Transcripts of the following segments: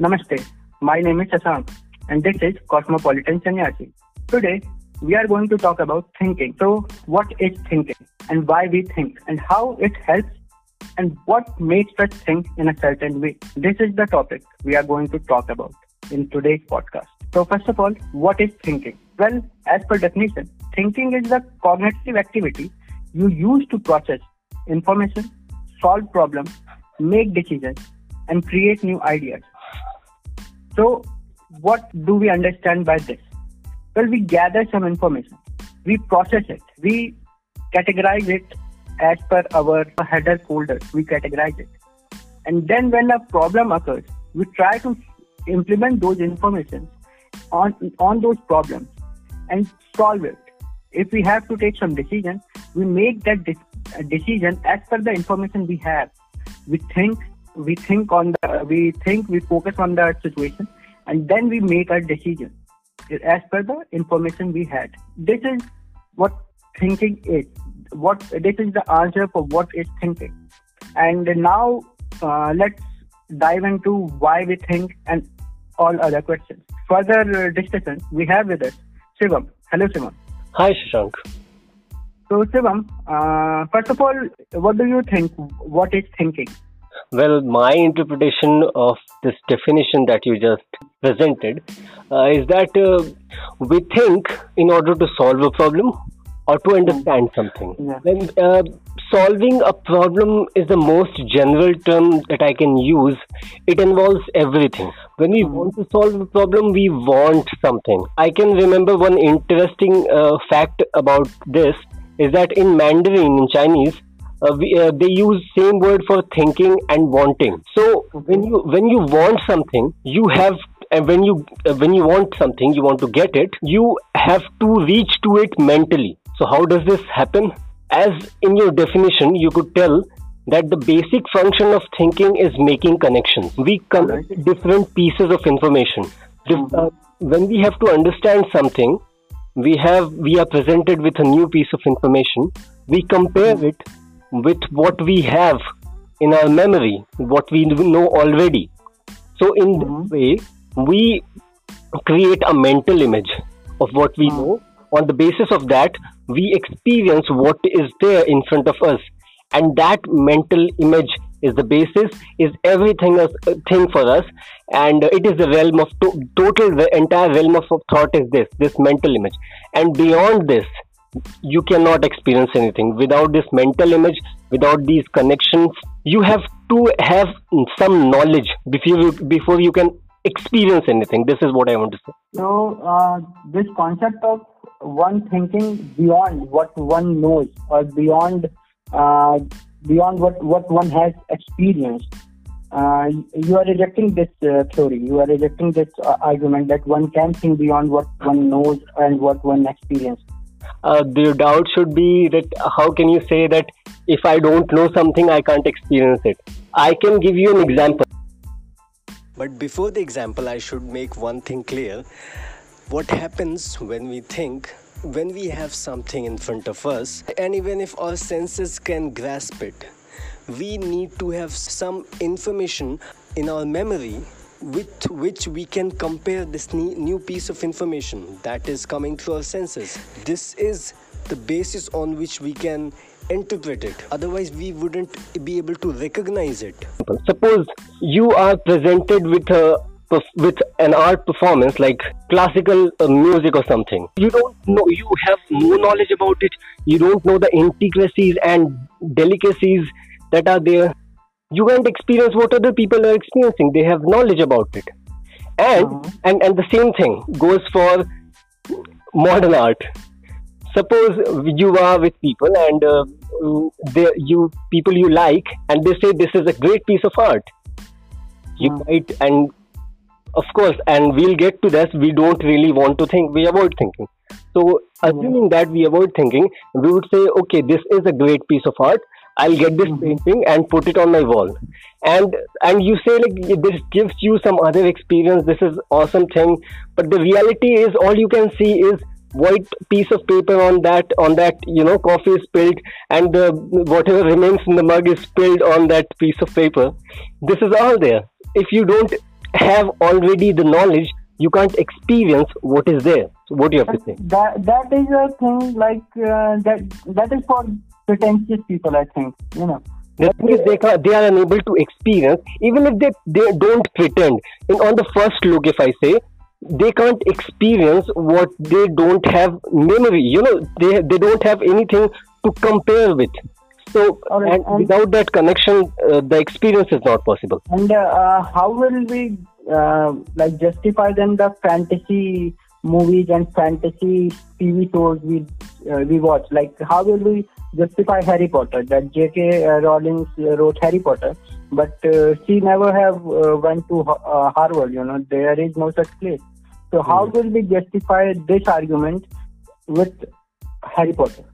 Namaste. My name is Shashank and this is Cosmopolitan Sannyasi. Today we are going to talk about thinking. So, what is thinking and why we think and how it helps and what makes us think in a certain way. This is the topic we are going to talk about in today's podcast. So, first of all, what is thinking? Well, as per definition, thinking is the cognitive activity you use to process information, solve problems, make decisions, and create new ideas. So, what do we understand by this? Well, we gather some information, we process it, we categorize it as per our header folders, we categorize it. And then when a problem occurs, we try to implement those information on, on those problems and solve it. If we have to take some decision, we make that de- decision as per the information we have. We think, we think on the, we think, we focus on that situation, and then we make a decision as per the information we had. This is what thinking is. What this is the answer for what is thinking. And now uh, let's dive into why we think and all other questions. Further discussion we have with us Shivam. Hello, Shivam. Hi, Shashank. So, Shivam, uh, first of all, what do you think? What is thinking? Well, my interpretation of this definition that you just presented uh, is that uh, we think in order to solve a problem or to understand something. Yeah. When uh, solving a problem is the most general term that I can use, it involves everything. When we want to solve a problem, we want something. I can remember one interesting uh, fact about this is that in Mandarin, in Chinese, uh, we, uh, they use same word for thinking and wanting. So when you when you want something, you have and when you uh, when you want something, you want to get it, you have to reach to it mentally. So how does this happen? As in your definition, you could tell that the basic function of thinking is making connections. We connect different pieces of information. Dif- uh, when we have to understand something, we have we are presented with a new piece of information. We compare it with what we have in our memory, what we know already. So in this mm-hmm. way, we create a mental image of what we mm. know. On the basis of that, we experience what is there in front of us, and that mental image is the basis, is everything a uh, thing for us, and it is the realm of to- total. The entire realm of thought is this, this mental image, and beyond this, you cannot experience anything without this mental image without these connections you have to have some knowledge before you, before you can experience anything this is what i want to say So, uh, this concept of one thinking beyond what one knows or beyond uh, beyond what, what one has experienced, uh, you are rejecting this uh, theory. You are rejecting this uh, argument that one can think beyond what one knows and what one experienced. Uh, the doubt should be that how can you say that if i don't know something i can't experience it i can give you an example But before the example, I should make one thing clear. What happens when we think, when we have something in front of us, and even if our senses can grasp it, we need to have some information in our memory with which we can compare this new piece of information that is coming through our senses. This is the basis on which we can interpret it. Otherwise, we wouldn't be able to recognize it. suppose you are presented with a with an art performance like classical uh, music or something you don't know you have no knowledge about it you don't know the intricacies and delicacies that are there you can't experience what other people are experiencing. They have knowledge about it. And uh-huh. and and the same thing goes for modern art. Suppose you are with people and uh, they, you people you like and they say this is a great piece of art. You uh-huh. might and of course and we'll get to this. We don't really want to think we avoid thinking. So uh-huh. assuming that we avoid thinking we would say okay this is a great piece of art i'll get this mm-hmm. painting and put it on my wall. And and you say like this gives you some other experience. This is awesome thing. But the reality is all you can see is white piece of paper on that on that you know coffee is spilled and the whatever remains in the mug is spilled on that piece of paper. This is all there. If you don't have already the knowledge, you can't experience what is there. So what do you have to say? That that is a thing like uh, that that is for pretentious people, I think. You know. The thing is, they, can, they are unable to experience, even if they, they don't pretend. And on the first look, if I say, they can't experience what they don't have memory. You know, they, they don't have anything to compare with. So, Alright, and and- without that connection, uh, the experience is not possible. And uh, how will we uh, like justify then the fantasy movies and fantasy TV shows we uh, we watch? Like how will we justify Harry Potter? That J.K. uh, Rowling wrote Harry Potter, but uh, she never have uh, went to uh, Hogwarts. You know there is no such place. So how will we justify this argument with Harry Potter?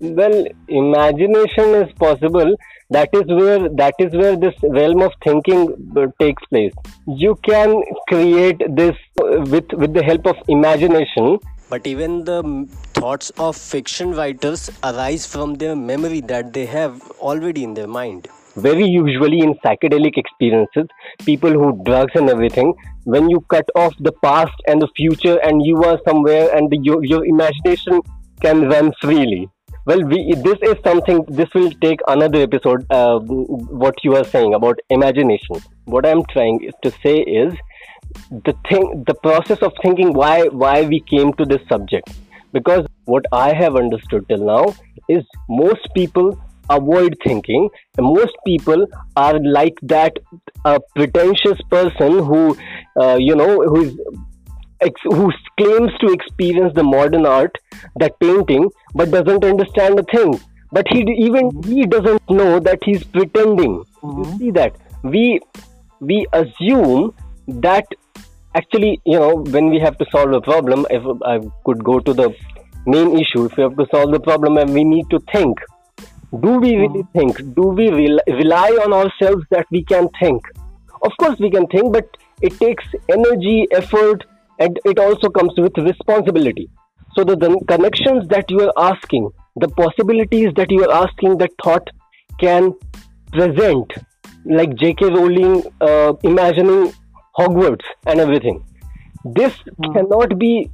Well, imagination is possible. That is where that is where this realm of thinking uh, takes place. You can create this uh, with with the help of imagination. But even the thoughts of fiction writers arise from their memory that they have already in their mind. Very usually in psychedelic experiences, people who drugs and everything, when you cut off the past and the future, and you are somewhere, and the, your your imagination can run freely. Well, we, this is something. This will take another episode. Uh, what you are saying about imagination. What I'm trying to say is the thing, the process of thinking why why we came to this subject. Because what I have understood till now is most people avoid thinking. Most people are like that a pretentious person who, uh, you know, who is ex- who claims to experience the modern art, that painting, but doesn't understand a thing. But he even mm-hmm. he doesn't know that he's pretending. You mm-hmm. see that we we assume that actually you know when we have to solve a problem, if I could go to the main issue, if we have to solve the problem and we need to think, do we really mm-hmm. think? Do we rel- rely on ourselves that we can think? Of course, we can think, but it takes energy, effort, and it also comes with responsibility. So, the, the connections that you are asking, the possibilities that you are asking that thought can present, like J.K. Rowling uh, imagining Hogwarts and everything. This cannot be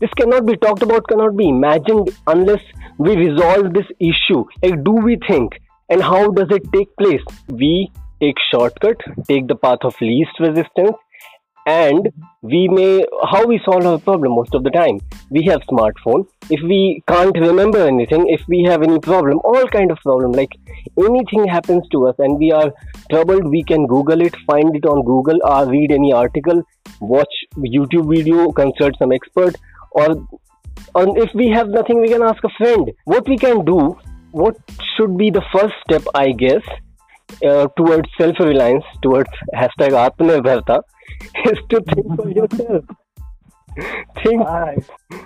this cannot be talked about cannot be imagined unless we resolve this issue like do we think and how does it take place we take shortcut take the path of least resistance and we may how we solve our problem most of the time. We have smartphone. If we can't remember anything if we have any problem all kind of problem like anything happens to us and we are troubled we can google it find it on google or read any article watch youtube video consult some expert or and if we have nothing we can ask a friend. What we can do what should be the first step i guess uh, towards self-reliance towards hashtag atmanirbharta is to think for yourself. Think. Alright.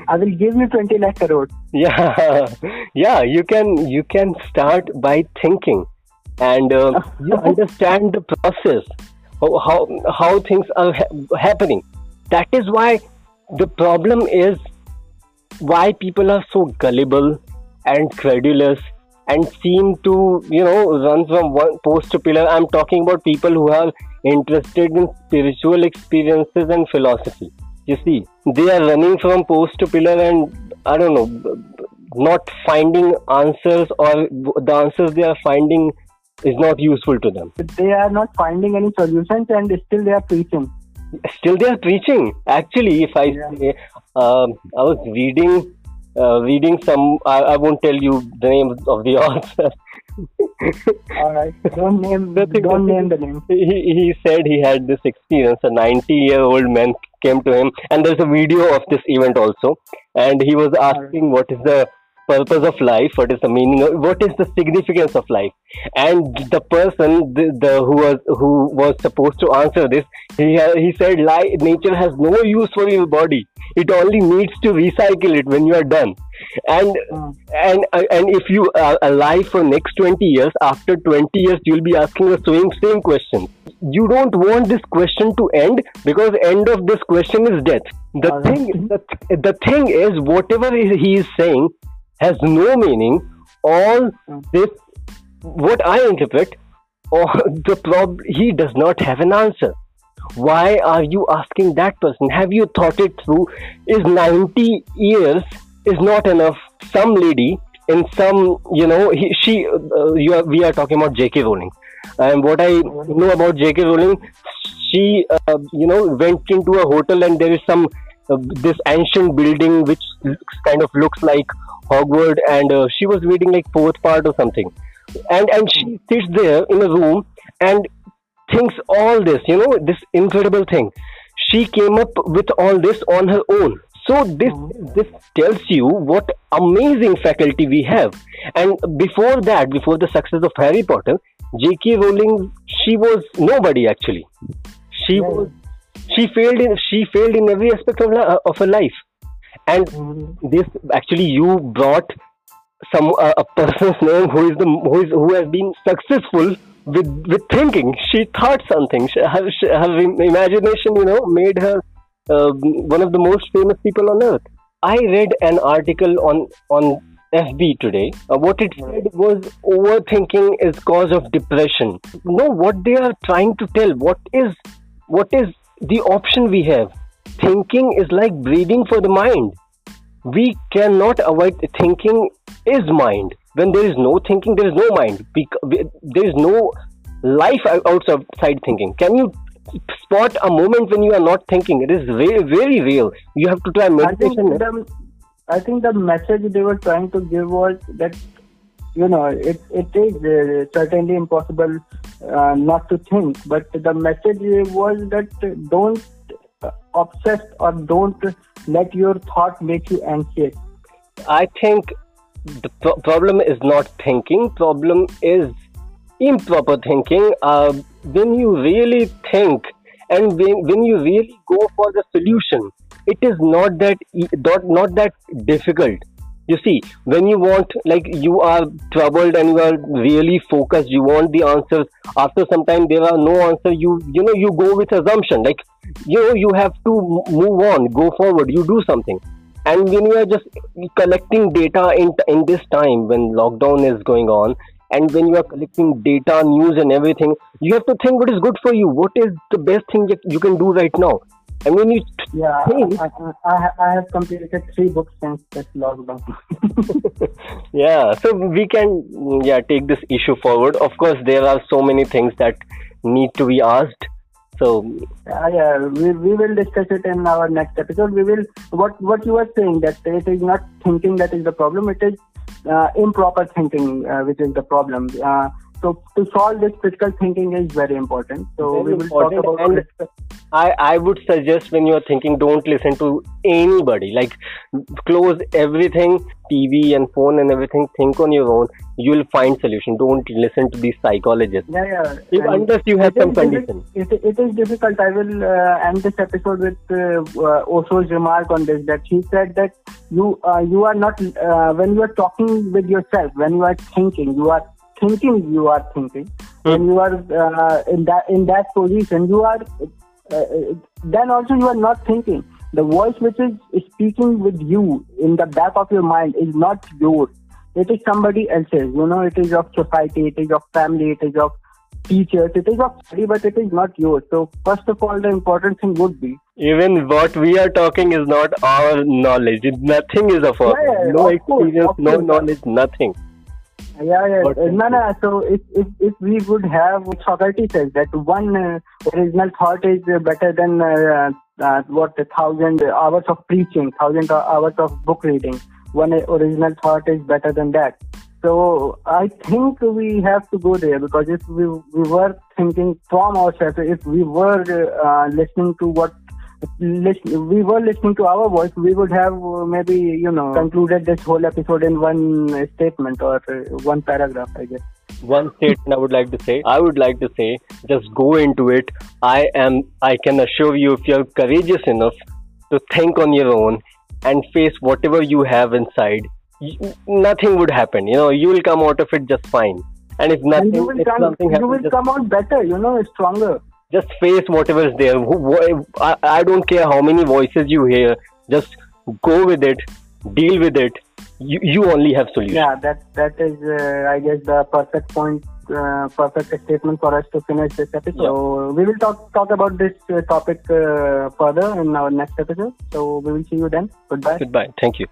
I will give you 20 lakh crore. yeah. Yeah you can you can start by thinking and uh, you understand the process how how, how things are ha- happening. That is why the problem is why people are so gullible and credulous and seem to you know run from one post to pillar. I'm talking about people who are interested in spiritual experiences and philosophy you see they are running from post to pillar and i don't know not finding answers or the answers they are finding is not useful to them They are not finding any solutions and still they are preaching. still they are preaching actually if i Yeah. say um, i was reading uh, reading some I, I won't tell you the name of the author Alright. Don't name don't name the name. he, he said he had this experience a 90 year old man came to him and there's a video of this event also and he was asking what is the purpose of life what is the meaning of what is the significance of life? And the person the, the who was who was supposed to answer this he he said life nature has no use for your body. It only needs to recycle it when you are done. And Mm. and uh, and if you are alive for next 20 years after 20 years you'll be asking the same same question. You don't want this question to end because end of this question is death. The thing the, the thing is whatever he is saying has no meaning. All this what i interpret or the problem, he does not have an answer. Why are you asking that person? Have you thought it through? Is 90 years is not enough? Some lady in some you know he, she uh, you are, we are talking about jk rowling. And what i know about jk rowling she uh, you know went into a hotel and there is some uh, this ancient building which kind of looks like hogwarts and uh, she was reading like fourth part or something. And and she sits there in a room and thinks all this you know this incredible thing. She came up with all this on her own. So this this tells you what amazing faculty we have. And before that before the success of harry potter jk rowling she was nobody actually. She was she failed in she failed in every aspect of, of her life and this actually you brought some uh, a person's name who is the who is who has been successful with with thinking. She thought something. She, her, her imagination, you know, made her uh, one of the most famous people on earth. I read an article on on FB today. Uh, what it said was overthinking is cause of depression. No, what they are trying to tell. What is what is the option we have? Thinking is like breathing for the mind. We cannot avoid thinking is mind. When there is no thinking there is no mind. There is no life outside thinking. Can you spot a moment when you are not thinking? It is very very real. You have to try meditation I think, the, I think the message they were trying to give was that you know it, it is uh, certainly impossible uh, not to think. But the message was that don't obsess or don't let your thought make you anxious. I think the pro- problem is not thinking problem is improper thinking. Uh, when you really think and when, when you really go for the solution it is not that not, not that difficult you see when you want like you are troubled and you are really focused you want the answers. After some time there are no answer. You you know you go with assumption. Like you know you have to move on go forward you do something. And when you are just collecting data in in this time when lockdown is going on and when you are collecting data news and everything you have to think what is good for you. What is the best thing you can do right now and when you yeah think, I, I, I have completed three books since this lockdown yeah so we can yeah take this issue forward of course there are so many things that need to be asked so uh, yeah, we, we will discuss it in our next episode. We will what what you were saying that it is not thinking that is the problem. It is uh, improper thinking uh, which is the problem. So to solve this critical thinking is very important. So very we will important. talk about and I, I would suggest when you're thinking, don't listen to anybody. Like, close everything, TV and phone and everything. Think on your own. You will find solution. Don't listen to these psychologists. Yeah, yeah. If unless you have some condition. It, it is difficult. I will uh, end this episode with uh, uh, Osho's remark on this. That he said that you uh, you are not uh, when you are talking with yourself, when you are thinking, you are thinking you are thinking. Hmm. When you are uh, in that in that position, you are uh, then also you are not thinking. The voice which is speaking with you in the back of your mind is not yours. It is somebody else's. You know, it is of society, it is of family, it is of teachers, it is of study, but it is not yours. So first of all, the important thing would be even what we are talking is not our knowledge. Nothing is of our yeah, no of experience, course, no knowledge, nothing. Yeah, yeah. But, no, no. So if, if if we would have Socrates says that one uh, original thought is better than uh, uh, what a thousand hours of preaching, thousand hours of book reading. One original thought is better than that. So I think we have to go there because if we we were thinking from ourselves, if we were uh, listening to what listen, we were listening to our voice, we would have uh, maybe, you know, concluded this whole episode in one statement or uh, one paragraph, I guess. One statement I would like to say. I would like to say, just go into it. I am, I can assure you, if you're courageous enough to think on your own and face whatever you have inside, nothing would happen. You know, you will come out of it just fine. And if nothing, and you will, come, you will come out better, you know, stronger just face whatever is there I, don't care how many voices you hear just go with it deal with it you, you only have solutions. Yeah, that that is, uh, I guess, the perfect point, uh, perfect statement for us to finish this episode. Yeah. So we will talk talk about this uh, topic uh, further in our next episode. So we will see you then. Goodbye. Goodbye. Thank you.